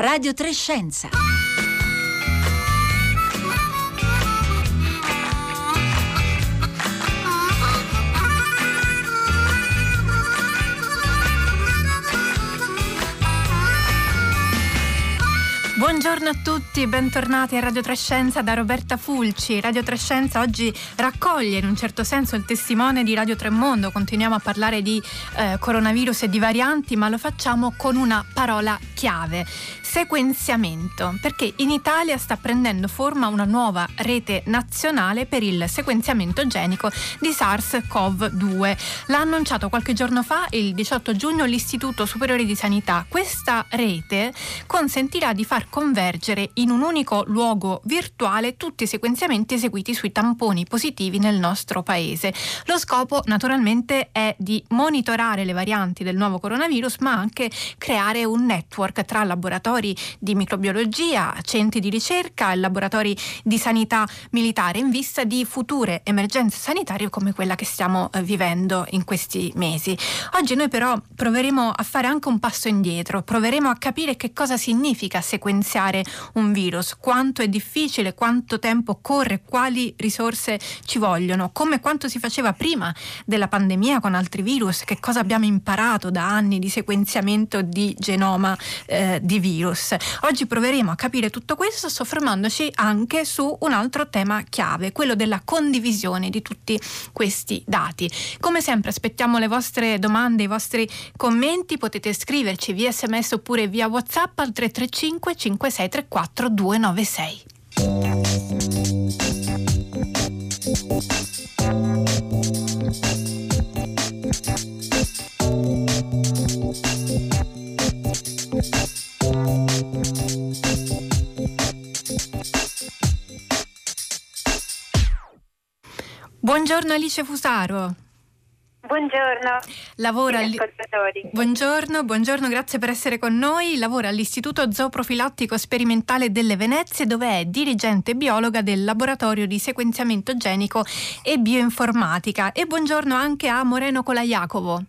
Radio Trescenza. Buongiorno a tutti, bentornati a Radio Trescenza da Roberta Fulci. Radio Trescenza oggi raccoglie in un certo senso il testimone di Radio Tremondo. Continuiamo a parlare di eh, coronavirus e di varianti, ma lo facciamo con una parola chiave sequenziamento, perché in Italia sta prendendo forma una nuova rete nazionale per il sequenziamento genico di SARS-CoV-2. L'ha annunciato qualche giorno fa, il 18 giugno, l'Istituto Superiore di Sanità. Questa rete consentirà di far convergere in un unico luogo virtuale tutti i sequenziamenti eseguiti sui tamponi positivi nel nostro paese. Lo scopo naturalmente è di monitorare le varianti del nuovo coronavirus, ma anche creare un network tra laboratori laboratori di microbiologia, centri di ricerca e laboratori di sanità militare in vista di future emergenze sanitarie come quella che stiamo eh, vivendo in questi mesi. Oggi noi però proveremo a fare anche un passo indietro, proveremo a capire che cosa significa sequenziare un virus, quanto è difficile, quanto tempo occorre, quali risorse ci vogliono, come quanto si faceva prima della pandemia con altri virus, che cosa abbiamo imparato da anni di sequenziamento di genoma eh, di virus. Oggi proveremo a capire tutto questo soffermandoci anche su un altro tema chiave, quello della condivisione di tutti questi dati. Come sempre aspettiamo le vostre domande, i vostri commenti, potete scriverci via sms oppure via whatsapp al 335 5634 296. Buongiorno Alice Fusaro. Buongiorno. Lavora alli... buongiorno, buongiorno, grazie per essere con noi. Lavora all'Istituto Zooprofilattico Sperimentale delle Venezie dove è dirigente biologa del laboratorio di sequenziamento genico e bioinformatica. E buongiorno anche a Moreno Colaiacovo.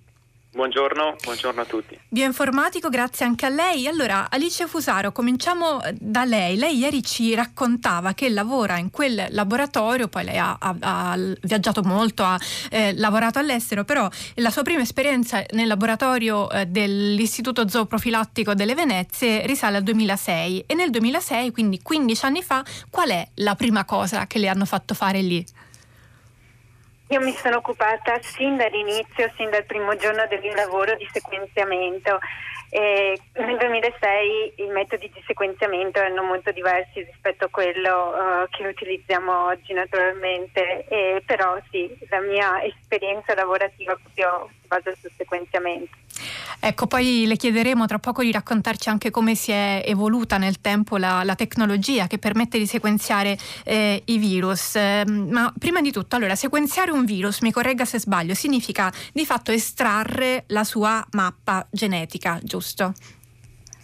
Buongiorno, buongiorno, a tutti. Bioinformatico, grazie anche a lei. Allora, Alice Fusaro, cominciamo eh, da lei. Lei ieri ci raccontava che lavora in quel laboratorio, poi lei ha, ha, ha viaggiato molto, ha eh, lavorato all'estero, però la sua prima esperienza nel laboratorio eh, dell'Istituto Zooprofilattico delle Venezie risale al 2006 e nel 2006, quindi 15 anni fa, qual è la prima cosa che le hanno fatto fare lì? Io mi sono occupata sin dall'inizio, sin dal primo giorno del mio lavoro di sequenziamento. E nel 2006 i metodi di sequenziamento erano molto diversi rispetto a quello uh, che utilizziamo oggi naturalmente, e però sì, la mia esperienza lavorativa proprio si basa sul sequenziamento. Ecco, poi le chiederemo tra poco di raccontarci anche come si è evoluta nel tempo la, la tecnologia che permette di sequenziare eh, i virus. Eh, ma prima di tutto, allora, sequenziare un virus, mi corregga se sbaglio, significa di fatto estrarre la sua mappa genetica, giusto?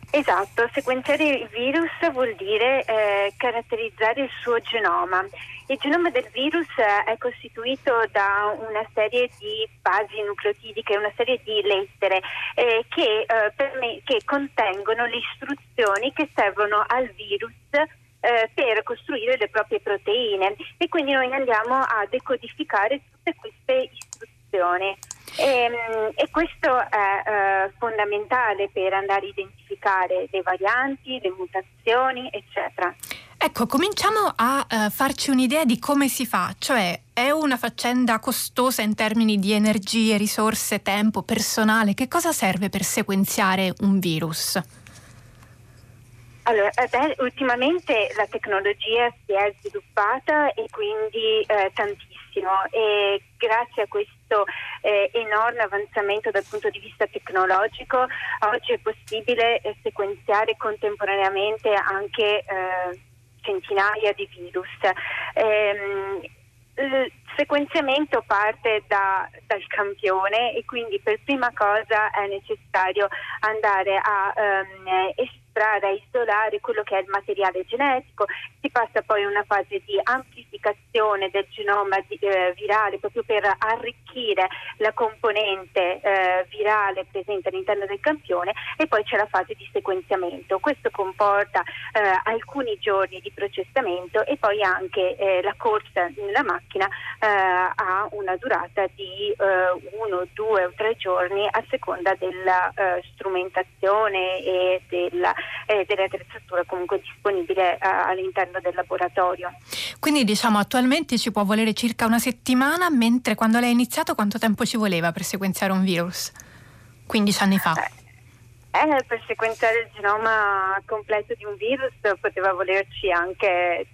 Esatto, sequenziare il virus vuol dire eh, caratterizzare il suo genoma. Il genoma del virus eh, è costituito da una serie di basi nucleotidiche, una serie di lettere eh, che, eh, me, che, contengono le istruzioni che servono al virus eh, per costruire le proprie proteine e quindi noi andiamo a decodificare tutte queste istruzioni. E, ehm, e questo è eh, fondamentale per andare a identificare le varianti, le mutazioni, eccetera. Ecco, cominciamo a uh, farci un'idea di come si fa, cioè è una faccenda costosa in termini di energie, risorse, tempo, personale. Che cosa serve per sequenziare un virus? Allora, eh, beh, ultimamente la tecnologia si è sviluppata e quindi eh, tantissimo e grazie a questo eh, enorme avanzamento dal punto di vista tecnologico oggi è possibile eh, sequenziare contemporaneamente anche eh, centinaia di virus. Ehm, il sequenziamento parte da, dal campione e quindi per prima cosa è necessario andare a um, registrare, a isolare quello che è il materiale genetico, si passa poi a una fase di amplificazione del genoma di, eh, virale proprio per arricchire la componente eh, virale presente all'interno del campione e poi c'è la fase di sequenziamento. Questo comporta eh, alcuni giorni di processamento e poi anche eh, la corsa nella macchina eh, ha una durata di eh, uno, due o tre giorni a seconda della strumentazione e della, dell'attrezzatura comunque disponibile all'interno del laboratorio. Quindi diciamo attualmente ci può volere circa una settimana, mentre quando lei ha iniziato quanto tempo ci voleva per sequenziare un virus? 15 anni fa. Eh, per sequenziare il genoma completo di un virus poteva volerci anche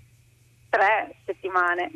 tre settimane.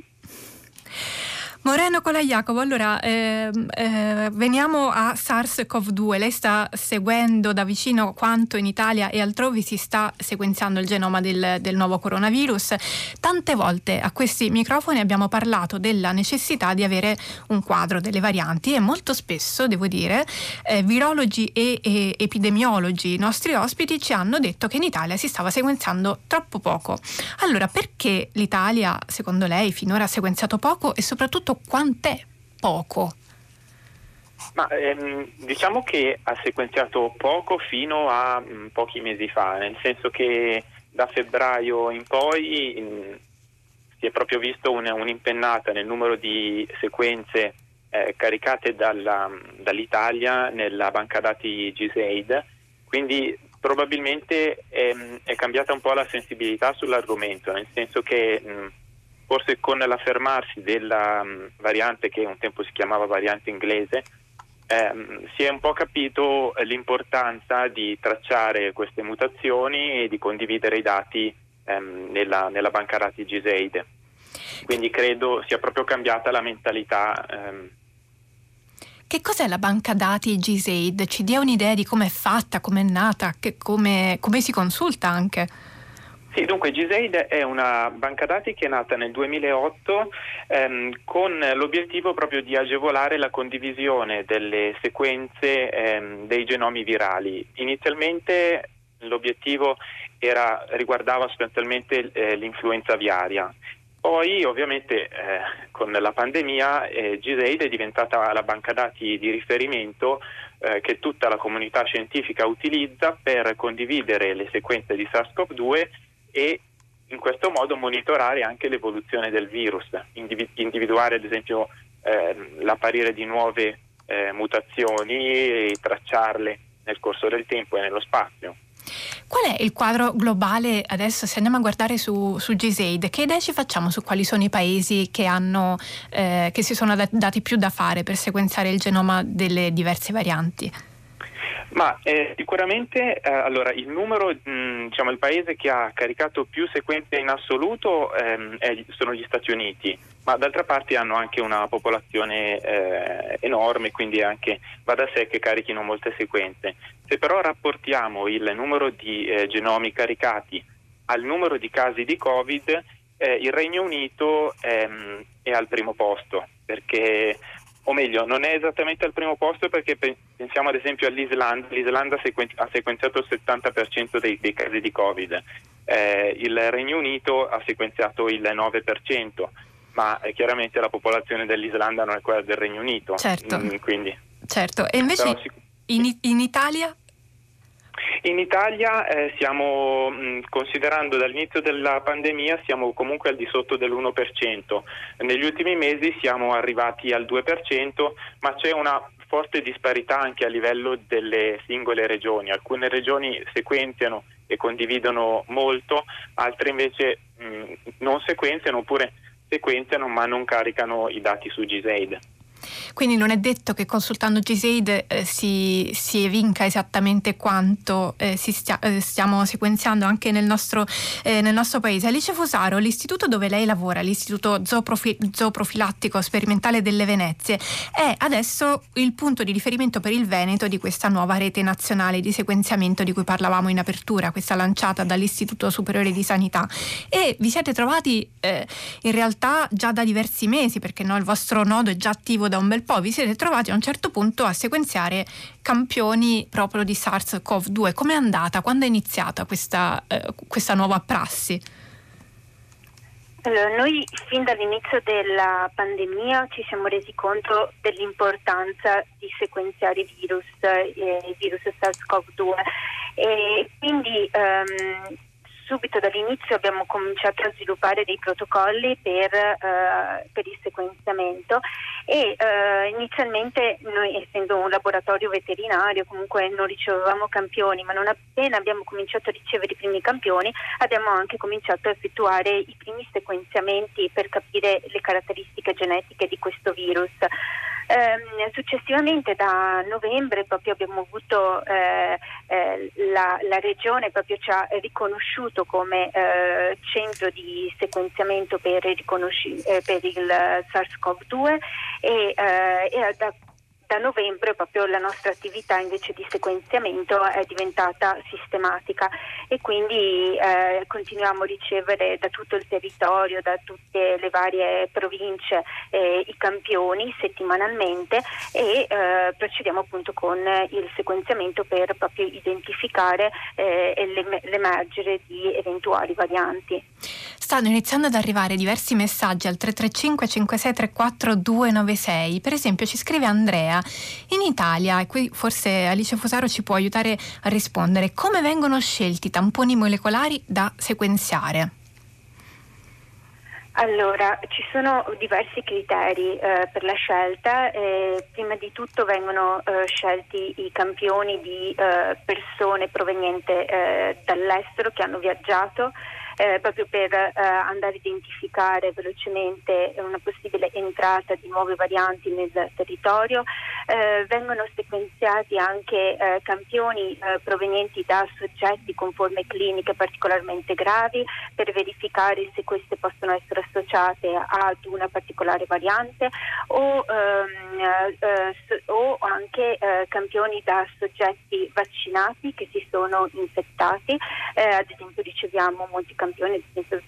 Moreno Colaiacovo, allora eh, eh, veniamo a SARS-CoV-2. Lei sta seguendo da vicino quanto in Italia e altrove si sta sequenziando il genoma del, del, nuovo coronavirus. Tante volte a questi microfoni abbiamo parlato della necessità di avere un quadro delle varianti e molto spesso, devo dire, eh, virologi e, e epidemiologi, i nostri ospiti, ci hanno detto che in Italia si stava sequenziando troppo poco. Allora, perché l'Italia, secondo lei, finora ha sequenziato poco e soprattutto quant'è poco? Ma, ehm, diciamo che ha sequenziato poco fino a mh, mm, pochi mesi fa, nel senso che da febbraio in poi mh, mm, si è proprio visto una, un'impennata nel numero di sequenze eh, caricate dalla, dall'Italia nella banca dati GSAID, quindi probabilmente è, è, cambiata un po' la sensibilità sull'argomento, nel senso che mh, mm, forse con l'affermarsi della um, variante che un tempo si chiamava variante inglese, ehm, si è un po' capito l'importanza di tracciare queste mutazioni e di condividere i dati ehm, nella, nella, banca dati GSAID. Quindi credo sia proprio cambiata la mentalità. Ehm. Che cos'è la banca dati GSAID? Ci dia un'idea di come è fatta, come è nata, come si consulta anche? Sì, dunque GSAID è una banca dati che è nata nel 2008 ehm, con l'obiettivo proprio di agevolare la condivisione delle sequenze ehm, dei genomi virali. Inizialmente l'obiettivo era, riguardava sostanzialmente eh, l'influenza aviaria. Poi ovviamente eh, con la pandemia eh, GSAID è diventata la banca dati di riferimento eh, che tutta la comunità scientifica utilizza per condividere le sequenze di SARS-CoV-2 e in questo modo monitorare anche l'evoluzione del virus, individuare ad esempio eh, l'apparire di nuove eh, mutazioni e tracciarle nel corso del tempo e nello spazio. Qual è il quadro globale adesso se andiamo a guardare su, su GSAID? Che idee ci facciamo su quali sono i paesi che, hanno, eh, che si sono dati più da fare per sequenziare il genoma delle diverse varianti? Ma eh, sicuramente eh, allora, il numero, mh, mm, diciamo, il paese che ha caricato più sequenze in assoluto ehm, è, sono gli Stati Uniti, ma d'altra parte hanno anche una popolazione eh, enorme, quindi anche va da sé che carichino molte sequenze. Se però rapportiamo il numero di eh, genomi caricati al numero di casi di Covid, eh, il Regno Unito ehm, è al primo posto, perché o meglio, non è esattamente al primo posto perché pensiamo ad esempio all'Islanda, l'Islanda ha sequenziato il 70% dei, dei casi di Covid, eh, il Regno Unito ha sequenziato il 9%, ma eh, chiaramente la popolazione dell'Islanda non è quella del Regno Unito. Certo, mm, quindi, certo. e invece sic- in, in Italia in Italia eh, stiamo mh, considerando dall'inizio della pandemia siamo comunque al di sotto dell'1%, negli ultimi mesi siamo arrivati al 2%, ma c'è una forte disparità anche a livello delle singole regioni, alcune regioni sequenziano e condividono molto, altre invece mh, non sequenziano oppure sequenziano ma non caricano i dati su GSAID. Quindi non è detto che consultando GSAID eh, si, si, evinca esattamente quanto eh, stia, eh, stiamo sequenziando anche nel nostro, eh, nel nostro, paese. Alice Fusaro, l'istituto dove lei lavora, l'Istituto Zooprofi- Zooprofilattico Sperimentale delle Venezie, è adesso il punto di riferimento per il Veneto di questa nuova rete nazionale di sequenziamento di cui parlavamo in apertura, questa lanciata dall'Istituto Superiore di Sanità. E vi siete trovati eh, in realtà già da diversi mesi, perché no, il vostro nodo è già attivo sapevo da un bel po', vi siete trovati a un certo punto a sequenziare campioni proprio di SARS-CoV-2. Com'è andata? Quando è iniziata questa, eh, questa nuova prassi? Allora, noi fin dall'inizio della pandemia ci siamo resi conto dell'importanza di sequenziare i virus, eh, virus SARS-CoV-2 e quindi ehm, subito dall'inizio abbiamo cominciato a sviluppare dei protocolli per, uh, per il sequenziamento e uh, inizialmente noi essendo un laboratorio veterinario comunque non ricevevamo campioni ma non appena abbiamo cominciato a ricevere i primi campioni abbiamo anche cominciato a effettuare i primi sequenziamenti per capire le caratteristiche genetiche di questo virus. Eh, successivamente da novembre proprio abbiamo avuto eh, eh, la, la, regione proprio ci ha riconosciuto come eh, centro di sequenziamento per, eh, per il SARS-CoV-2 e, eh, e da da novembre proprio la nostra attività invece di sequenziamento è diventata sistematica e quindi eh, continuiamo a ricevere da tutto il territorio, da tutte le varie province eh, i campioni settimanalmente e eh, procediamo appunto con il sequenziamento per proprio identificare eh, l'emergere di eventuali varianti. Stanno iniziando ad arrivare diversi messaggi al 335 5634 296. Per esempio ci scrive Andrea, in Italia, e qui forse Alice Fusaro ci può aiutare a rispondere, come vengono scelti i tamponi molecolari da sequenziare? Allora, ci sono diversi criteri eh, per la scelta. Eh, prima di tutto vengono eh, scelti i campioni di eh, persone provenienti eh, dall'estero che hanno viaggiato eh, proprio per eh, andare a identificare velocemente una possibile entrata di nuove varianti nel territorio. Eh, vengono sequenziati anche eh, campioni eh, provenienti da soggetti con forme cliniche particolarmente gravi per verificare se queste possono essere associate ad una particolare variante o, ehm, eh, o anche campioni da soggetti vaccinati che si sono infettati. ad esempio riceviamo molti campioni campione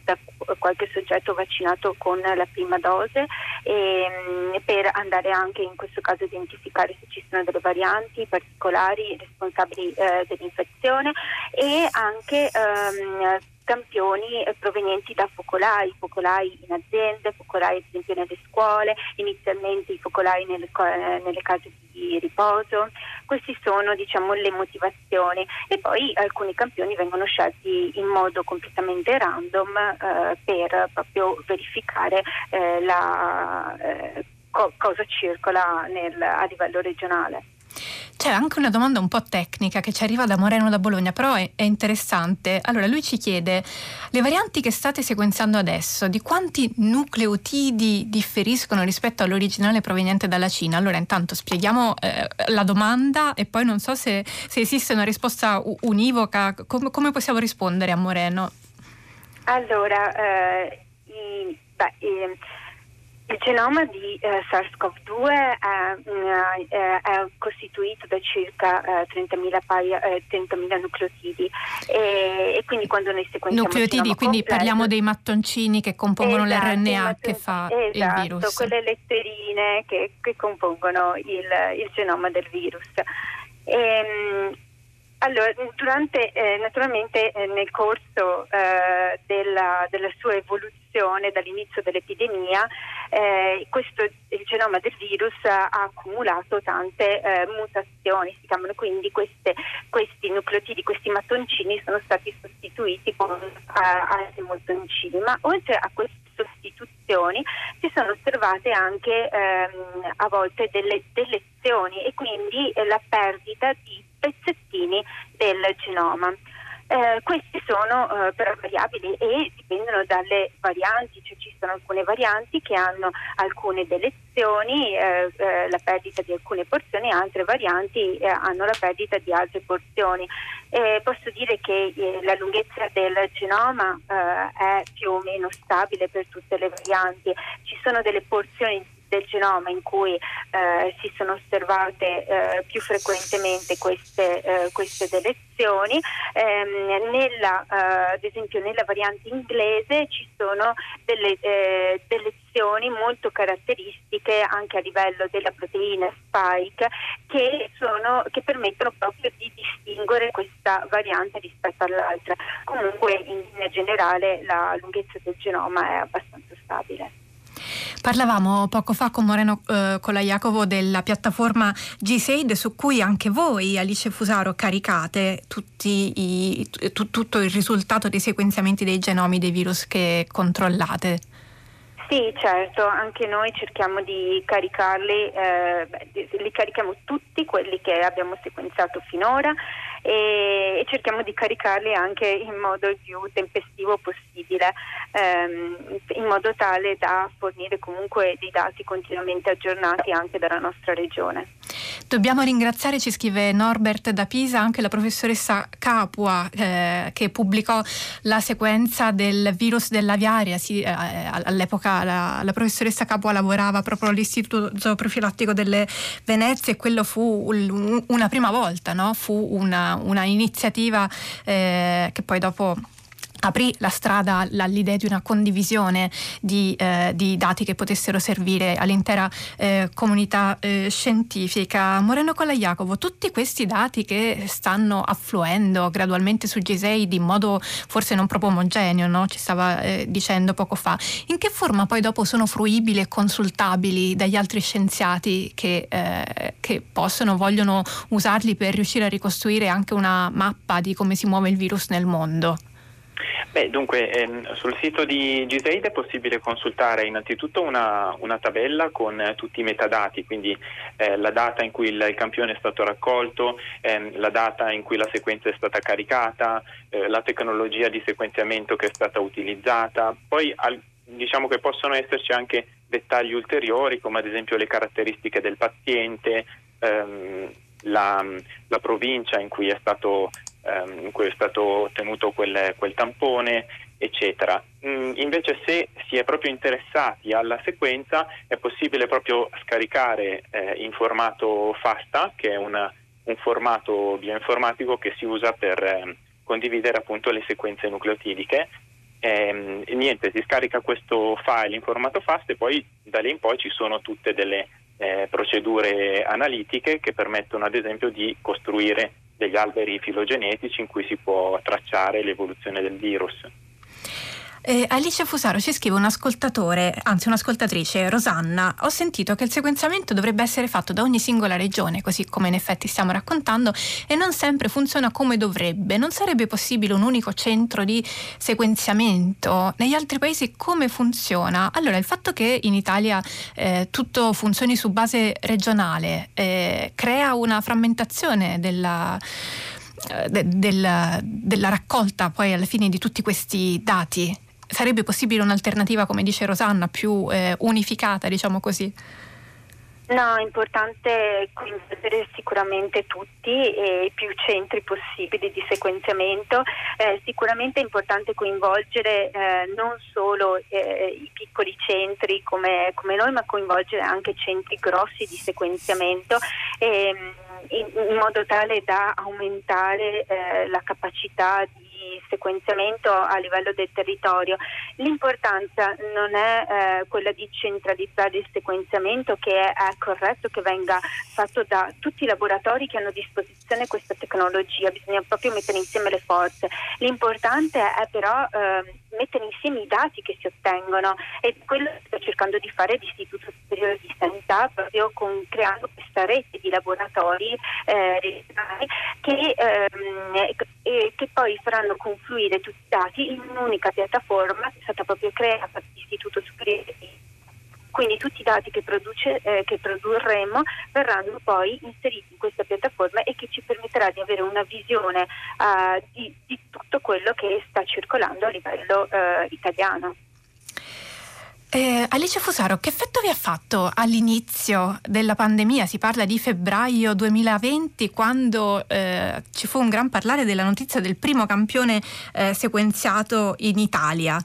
da qualche soggetto vaccinato con la prima dose e, mm, per andare anche in questo caso a identificare se ci sono delle varianti particolari responsabili eh, dell'infezione e anche ehm, campioni eh, provenienti da focolai, focolai in aziende, focolai ad esempio nelle scuole, inizialmente i focolai nelle, eh, nelle case di riposo. Queste sono diciamo, le motivazioni e poi alcuni campioni vengono scelti in modo completamente random eh, per proprio verificare eh, la, eh, co- cosa circola nel, a livello regionale. C'è anche una domanda un po' tecnica che ci arriva da Moreno da Bologna, però è, è, interessante. Allora, lui ci chiede: le varianti che state sequenziando adesso, di quanti nucleotidi differiscono rispetto all'originale proveniente dalla Cina? Allora, intanto spieghiamo eh, la domanda e poi non so se, se esiste una risposta univoca. Com- come possiamo rispondere a Moreno? Allora, eh, i, beh, eh, il genoma di eh, SARS-CoV-2 è, mm, è, è, costituito da circa eh, 30.000, paia, eh, 30.000 nucleotidi e, e, quindi quando noi sequenziamo Nucleotidi, quindi completo, parliamo dei mattoncini che compongono esatto, l'RNA che fa esatto, il virus. quelle letterine che, che compongono il, il, genoma del virus. E, ehm, allora, durante, eh, naturalmente eh, nel corso eh, della, della, sua evoluzione dall'inizio dell'epidemia, eh, questo, il genoma del virus ha accumulato tante eh, mutazioni, si chiamano quindi queste, questi nucleotidi, questi mattoncini sono stati sostituiti con altri mattoncini, ma oltre a queste sostituzioni si sono osservate anche ehm, a volte delle delezioni e quindi eh, la perdita di pezzettini del genoma. Eh, questi sono eh, però variabili e dipendono dalle varianti, cioè ci sono alcune varianti che hanno alcune delezioni, eh, eh la perdita di alcune porzioni, altre varianti eh, hanno la perdita di altre porzioni. posso dire che eh, la lunghezza del genoma è più o meno stabile per tutte le varianti, ci sono delle porzioni del genoma in cui eh, si sono osservate eh, più frequentemente queste, eh, queste delezioni. Ehm, nella, eh, ad esempio nella variante inglese ci sono delle eh, delezioni molto caratteristiche anche a livello della proteina spike che, sono, che permettono proprio di distinguere questa variante rispetto all'altra. Comunque in linea generale la lunghezza del genoma è abbastanza stabile. Parlavamo poco fa con Moreno eh, Colaiacovo della piattaforma G-SAID su cui anche voi, Alice Fusaro, caricate i, t- tutto il risultato dei sequenziamenti dei genomi dei virus che controllate. Sì, certo, anche noi cerchiamo di caricarli, eh, li carichiamo tutti quelli che abbiamo sequenziato finora e, e, cerchiamo di caricarli anche in modo il più tempestivo possibile, ehm, in modo tale da fornire comunque dei dati continuamente aggiornati anche dalla nostra regione. Dobbiamo ringraziare, ci scrive Norbert da Pisa, anche la professoressa Capua eh, che pubblicò la sequenza del virus dell'aviaria. Sì, eh, all'epoca la, la, professoressa Capua lavorava proprio all'Istituto Zooprofilattico delle Venezie e quello fu una prima volta, no? fu una una, iniziativa eh, che poi dopo aprì la strada all'idea di una condivisione di, eh, di, dati che potessero servire all'intera eh, comunità eh, scientifica. Moreno Colaiacovo, tutti questi dati che stanno affluendo gradualmente su G6 in modo forse non proprio omogeneo, no? ci stava eh, dicendo poco fa, in che forma poi dopo sono fruibili e consultabili dagli altri scienziati che, eh, che possono, vogliono usarli per riuscire a ricostruire anche una mappa di come si muove il virus nel mondo? Beh, dunque, ehm, sul sito di Giseid è possibile consultare innanzitutto una, una tabella con eh, tutti i metadati, quindi eh, la data in cui il, il, campione è stato raccolto, ehm, la data in cui la sequenza è stata caricata, eh, la tecnologia di sequenziamento che è stata utilizzata. Poi al, diciamo che possono esserci anche dettagli ulteriori, come ad esempio le caratteristiche del paziente, ehm, la, la, provincia in cui è stato ehm, in cui è stato ottenuto quel, quel tampone, eccetera. Mm, invece se si è proprio interessati alla sequenza è possibile proprio scaricare eh, in formato FASTA, che è una, un formato bioinformatico che si usa per eh, condividere appunto le sequenze nucleotidiche. Eh, niente, si scarica questo file in formato FASTA e poi da lì in poi ci sono tutte delle eh, procedure analitiche che permettono ad esempio di costruire degli alberi filogenetici in cui si può tracciare l'evoluzione del virus. Eh, Alice Fusaro ci scrive un ascoltatore, anzi un'ascoltatrice, Rosanna. Ho sentito che il sequenziamento dovrebbe essere fatto da ogni singola regione, così come in effetti stiamo raccontando, e non sempre funziona come dovrebbe. Non sarebbe possibile un unico centro di sequenziamento? Negli altri paesi come funziona? Allora, il fatto che in Italia eh, tutto funzioni su base regionale eh, crea una frammentazione della eh, de, della, della raccolta poi alla fine di tutti questi dati sarebbe possibile un'alternativa, come dice Rosanna, più eh, unificata, diciamo così? No, è importante coinvolgere sicuramente tutti e i più centri possibili di sequenziamento. Eh, sicuramente è importante coinvolgere eh, non solo eh, i piccoli centri come, come, noi, ma coinvolgere anche centri grossi di sequenziamento. Ehm, in, in, modo tale da aumentare eh, la capacità di sequenziamento a livello del territorio. L'importanza non è eh, quella di centralizzare il sequenziamento che è, è, corretto che venga fatto da tutti i laboratori che hanno a disposizione questa tecnologia, bisogna proprio mettere insieme le forze. L'importante è però eh, mettere insieme i dati che si ottengono e quello che sto cercando di fare l'Istituto Superiore di Sanità proprio con, creando questa rete di laboratori eh, che, ehm, che poi faranno confluire tutti i dati in un'unica piattaforma che è stata proprio creata dall'Istituto Superiore di quindi tutti i dati che, produce, eh, che, produrremo verranno poi inseriti in questa piattaforma e che ci permetterà di avere una visione uh, di, di, tutto quello che sta circolando a livello uh, italiano. Eh, Alice Fusaro, che effetto vi ha fatto all'inizio della pandemia? Si parla di febbraio 2020 quando eh, ci fu un gran parlare della notizia del primo campione eh, sequenziato in Italia.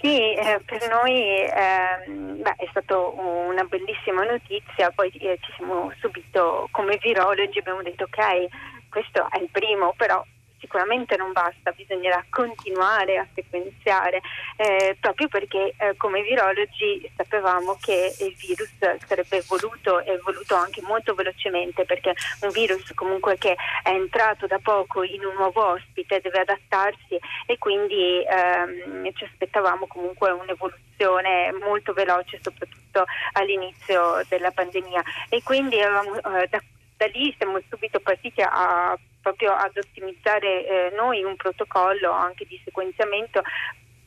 Sì, eh, per noi eh, beh, è stata una bellissima notizia, poi eh, ci siamo subito come virologi abbiamo detto ok, questo è il primo, però sicuramente non basta, bisognerà continuare a sequenziare, eh, proprio perché eh, come virologi sapevamo che il virus sarebbe evoluto e evoluto anche molto velocemente, perché un virus comunque che è entrato da poco in un nuovo ospite deve adattarsi e quindi ehm, ci aspettavamo comunque un'evoluzione molto veloce, soprattutto all'inizio della pandemia. E quindi eh, da, da lì siamo subito partiti a proprio ad ottimizzare eh, noi un protocollo anche di sequenziamento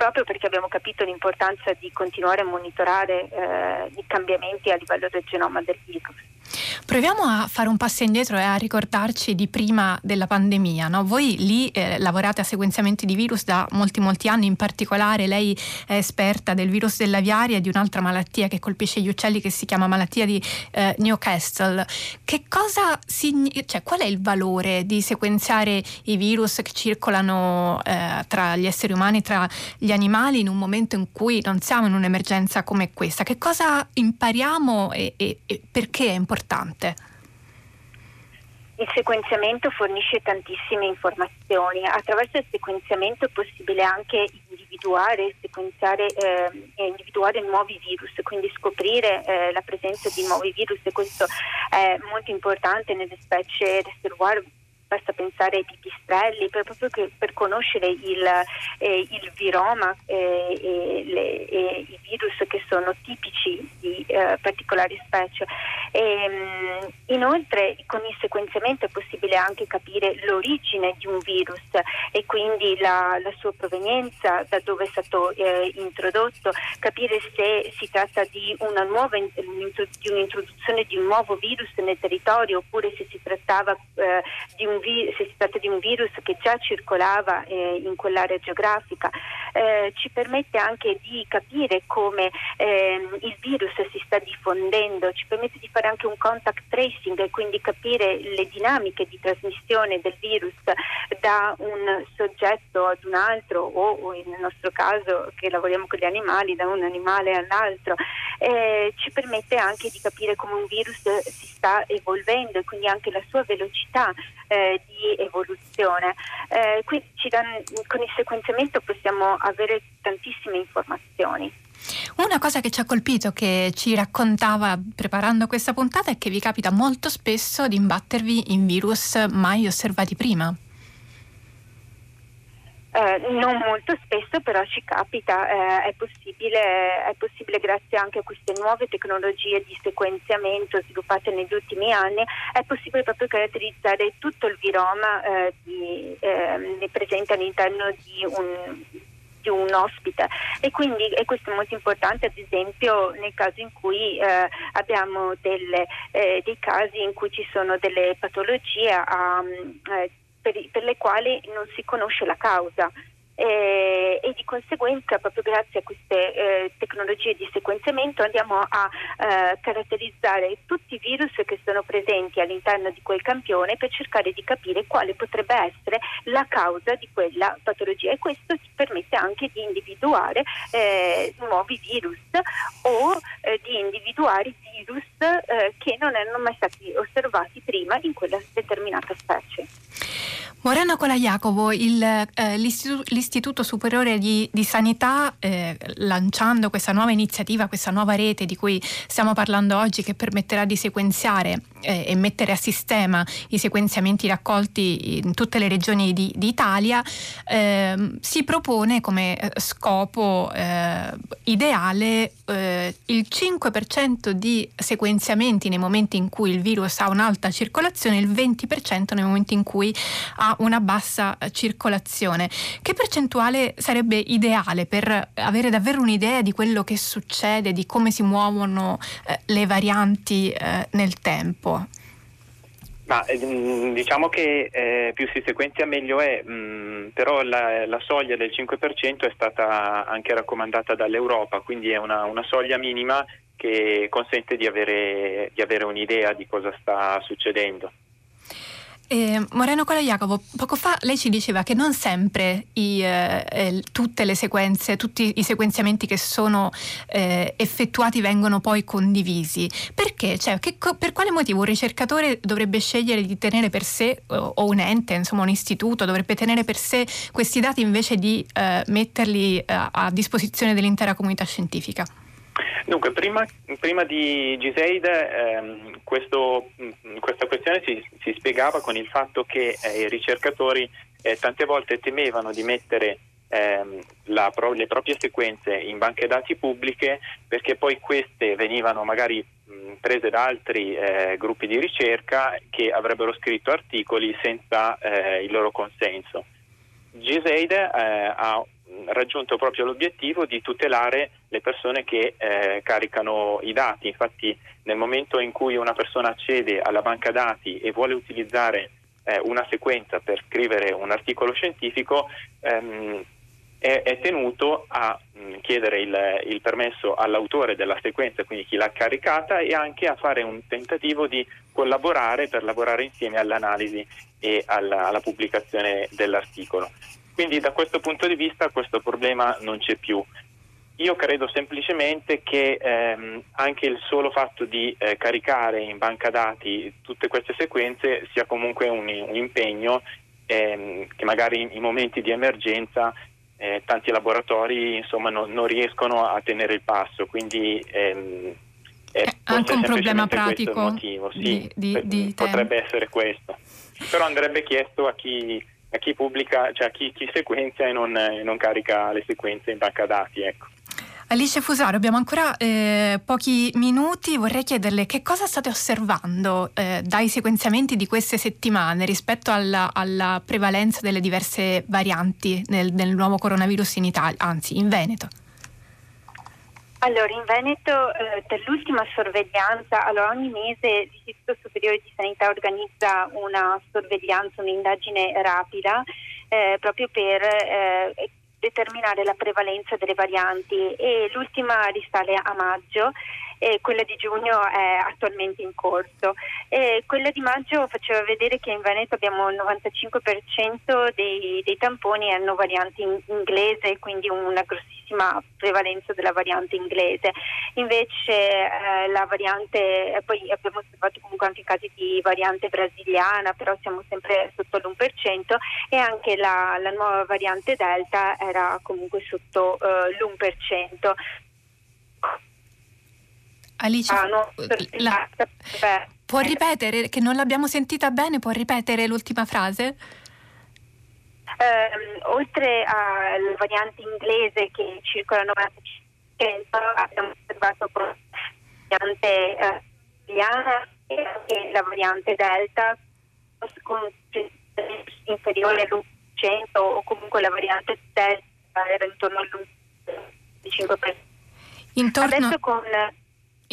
proprio perché abbiamo capito l'importanza di continuare a monitorare eh, i cambiamenti a livello del genoma del virus. Proviamo a fare un passo indietro e a ricordarci di prima della pandemia. No? Voi lì eh, lavorate a sequenziamenti di virus da molti molti anni, in particolare lei è esperta del virus dell'aviaria e di un'altra malattia che colpisce gli uccelli che si chiama malattia di eh, Newcastle. Significa, cioè, qual è il valore di sequenziare i virus che circolano eh, tra gli esseri umani, tra gli animali in un momento in cui non siamo in un'emergenza come questa? Che cosa impariamo e, e, e perché è importante? Il sequenziamento fornisce tantissime informazioni. Attraverso il sequenziamento è possibile anche individuare, eh, individuare nuovi virus, quindi scoprire eh, la presenza di nuovi virus e questo è molto importante nelle specie reservoir basta pensare ai pipistrelli, per, proprio che, per conoscere il, eh, il viroma eh, e, le, i virus che sono tipici di eh, particolari specie. E, ehm, inoltre con il sequenziamento è possibile anche capire l'origine di un virus e quindi la, la sua provenienza, da dove è stato eh, introdotto, capire se si tratta di nuova di un'introduzione di un nuovo virus nel territorio oppure se si trattava eh, di un vi- se si tratta di un virus che già circolava eh, in quell'area geografica, eh, ci permette anche di capire come ehm, il virus si sta diffondendo, ci permette di fare anche un contact tracing e quindi capire le dinamiche di trasmissione del virus da un soggetto ad un altro o, nel nostro caso che lavoriamo con gli animali da un animale all'altro. Eh, ci permette anche di capire come un virus si sta evolvendo e quindi anche la sua velocità eh, di evoluzione. Eh, quindi dan- con il sequenziamento possiamo avere tantissime informazioni. Una cosa che ci ha colpito, che ci raccontava preparando questa puntata, è che vi capita molto spesso di imbattervi in virus mai osservati prima. Eh, non molto spesso però ci capita, eh, è, possibile, è, possibile, grazie anche a queste nuove tecnologie di sequenziamento sviluppate negli ultimi anni, è possibile proprio caratterizzare tutto il viroma eh, di, ehm, presente all'interno di un, di un ospite e quindi e questo è molto importante ad esempio nel caso in cui eh, abbiamo delle, eh, dei casi in cui ci sono delle patologie um, eh, per, per le quali non si conosce la causa. Eh, e di conseguenza proprio grazie a queste eh, tecnologie di sequenziamento andiamo a eh, caratterizzare tutti i virus che sono presenti all'interno di quel campione per cercare di capire quale potrebbe essere la causa di quella patologia. E questo ci permette anche di individuare eh, nuovi virus o eh, di individuare virus eh, che non erano mai stati osservati prima in quella determinata specie. Moreno Colajacovo, il, eh, l'Istituto, l'Istituto, Superiore di, di Sanità, eh, lanciando questa nuova iniziativa, questa nuova rete di cui stiamo parlando oggi, che permetterà di sequenziare eh, e mettere a sistema i sequenziamenti raccolti in tutte le regioni di, d'Italia, ehm, si propone come eh, scopo eh, ideale eh, il 5% di sequenziamenti nei momenti in cui il virus ha un'alta circolazione e il 20% nei momenti in cui ha una bassa circolazione. Che percentuale sarebbe ideale per avere davvero un'idea di quello che succede, di come si muovono eh, le varianti eh, nel tempo? Ma, mm, diciamo che eh, più si sequenzia meglio è, mh, mm, però la, la, soglia del 5% è stata anche raccomandata dall'Europa, quindi è una, una soglia minima che consente di avere, di avere un'idea di cosa sta succedendo. Eh, Moreno Cola Jacopo, poco fa lei ci diceva che non sempre i, eh, eh, tutte le sequenze, tutti i sequenziamenti che sono eh, effettuati vengono poi condivisi. Perché? Cioè, che, per quale motivo un ricercatore dovrebbe scegliere di tenere per sé, o un ente, insomma un istituto, dovrebbe tenere per sé questi dati invece di eh, metterli eh, a disposizione dell'intera comunità scientifica? Dunque, prima, prima di Giseide ehm, questo, mm, questa questione si, si, spiegava con il fatto che eh, i ricercatori eh, tante volte temevano di mettere ehm, la, le proprie sequenze in banche dati pubbliche perché poi queste venivano magari mh, mm, prese da altri eh, gruppi di ricerca che avrebbero scritto articoli senza eh, il loro consenso. Giseide eh, ha raggiunto proprio l'obiettivo di tutelare le persone che eh, caricano i dati. Infatti nel momento in cui una persona accede alla banca dati e vuole utilizzare eh, una sequenza per scrivere un articolo scientifico, ehm, è, è, tenuto a mh, mm, chiedere il, il, permesso all'autore della sequenza, quindi chi l'ha caricata, e anche a fare un tentativo di collaborare per lavorare insieme all'analisi e alla, alla pubblicazione dell'articolo. Quindi da questo punto di vista questo problema non c'è più. Io credo semplicemente che ehm, anche il solo fatto di eh, caricare in banca dati tutte queste sequenze sia comunque un, un impegno ehm, che magari in, in, momenti di emergenza eh, tanti laboratori insomma, no, non riescono a tenere il passo. Quindi ehm, è anche un problema pratico motivo. Sì, di, di, di potrebbe essere questo. Però andrebbe chiesto a chi a chi pubblica, cioè a chi, chi sequenzia e non, eh, non, carica le sequenze in banca dati. Ecco. Alice Fusaro, abbiamo ancora eh, pochi minuti, vorrei chiederle che cosa state osservando eh, dai sequenziamenti di queste settimane rispetto alla, alla prevalenza delle diverse varianti nel, nel nuovo coronavirus in Italia, anzi in Veneto. Allora, in Veneto eh, per l'ultima sorveglianza, allora ogni mese l'Istituto Superiore di Sanità organizza una sorveglianza, un'indagine rapida eh, proprio per eh, determinare la prevalenza delle varianti. E l'ultima risale a maggio e quella di giugno è attualmente in corso. E quella di maggio faceva vedere che in Veneto abbiamo il 95% dei, dei tamponi hanno varianti in inglese, quindi una grossissima prevalenza della variante inglese. Invece eh, la variante, poi abbiamo osservato comunque anche casi di variante brasiliana, però siamo sempre sotto l'1% e anche la, la nuova variante Delta era comunque sotto eh, l'1%. Alice, ah, no, la, può ripetere, che non l'abbiamo sentita bene, può ripetere l'ultima frase? Eh, oltre alle varianti inglese che circolano a 95%, abbiamo osservato la variante italiana eh, e la variante delta con inferiore all'1% o comunque la variante delta era intorno all'1,5%. Intorno... Adesso con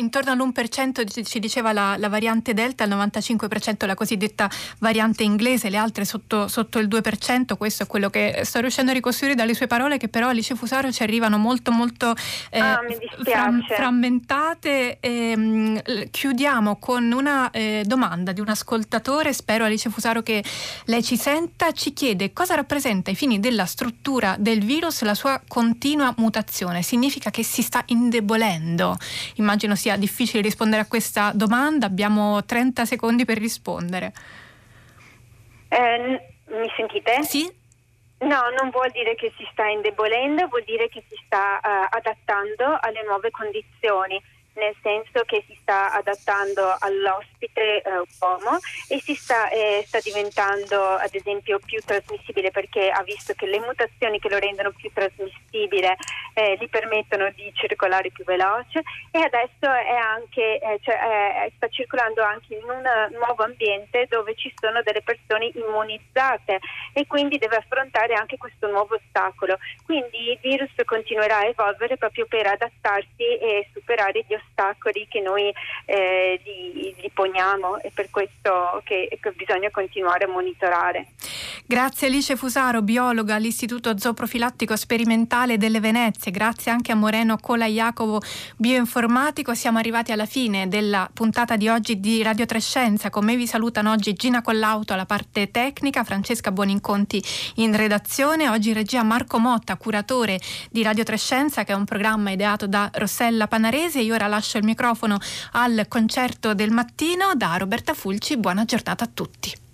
intorno all'1% ci diceva la, la, variante Delta, il 95% la cosiddetta variante inglese, le altre sotto, sotto, il 2%, questo è quello che sto riuscendo a ricostruire dalle sue parole che però Alice Fusaro ci arrivano molto molto eh, ah, fram, frammentate. E, mh, mm, chiudiamo con una eh, domanda di un ascoltatore, spero Alice Fusaro che lei ci senta, ci chiede cosa rappresenta ai fini della struttura del virus la sua continua mutazione, significa che si sta indebolendo, immagino sia sia difficile rispondere a questa domanda, abbiamo 30 secondi per rispondere. Eh, mi sentite? Sì. No, non vuol dire che si sta indebolendo, vuol dire che si sta uh, adattando alle nuove condizioni nel senso che si sta adattando all'ospite eh, uomo e si sta, eh, sta, diventando ad esempio più trasmissibile perché ha visto che le mutazioni che lo rendono più trasmissibile eh, gli permettono di circolare più veloce e adesso anche, eh, cioè, sta circolando anche in un nuovo ambiente dove ci sono delle persone immunizzate e quindi deve affrontare anche questo nuovo ostacolo. Quindi il virus continuerà a evolvere proprio per adattarsi e superare gli ostacoli ostacoli che noi eh, gli, gli, poniamo e per questo che, che bisogna continuare a monitorare. Grazie Alice Fusaro, biologa all'Istituto Zooprofilattico Sperimentale delle Venezie. Grazie anche a Moreno Cola Jacopo, bioinformatico. Siamo arrivati alla fine della puntata di oggi di Radio Trescenza. Con me vi salutano oggi Gina Collauto alla parte tecnica, Francesca Buoninconti in redazione. Oggi in regia Marco Motta, curatore di Radio Trescenza, che è un programma ideato da Rossella Panarese. Io ora lascio il microfono al concerto del mattino da Roberta Fulci. Buona giornata a tutti.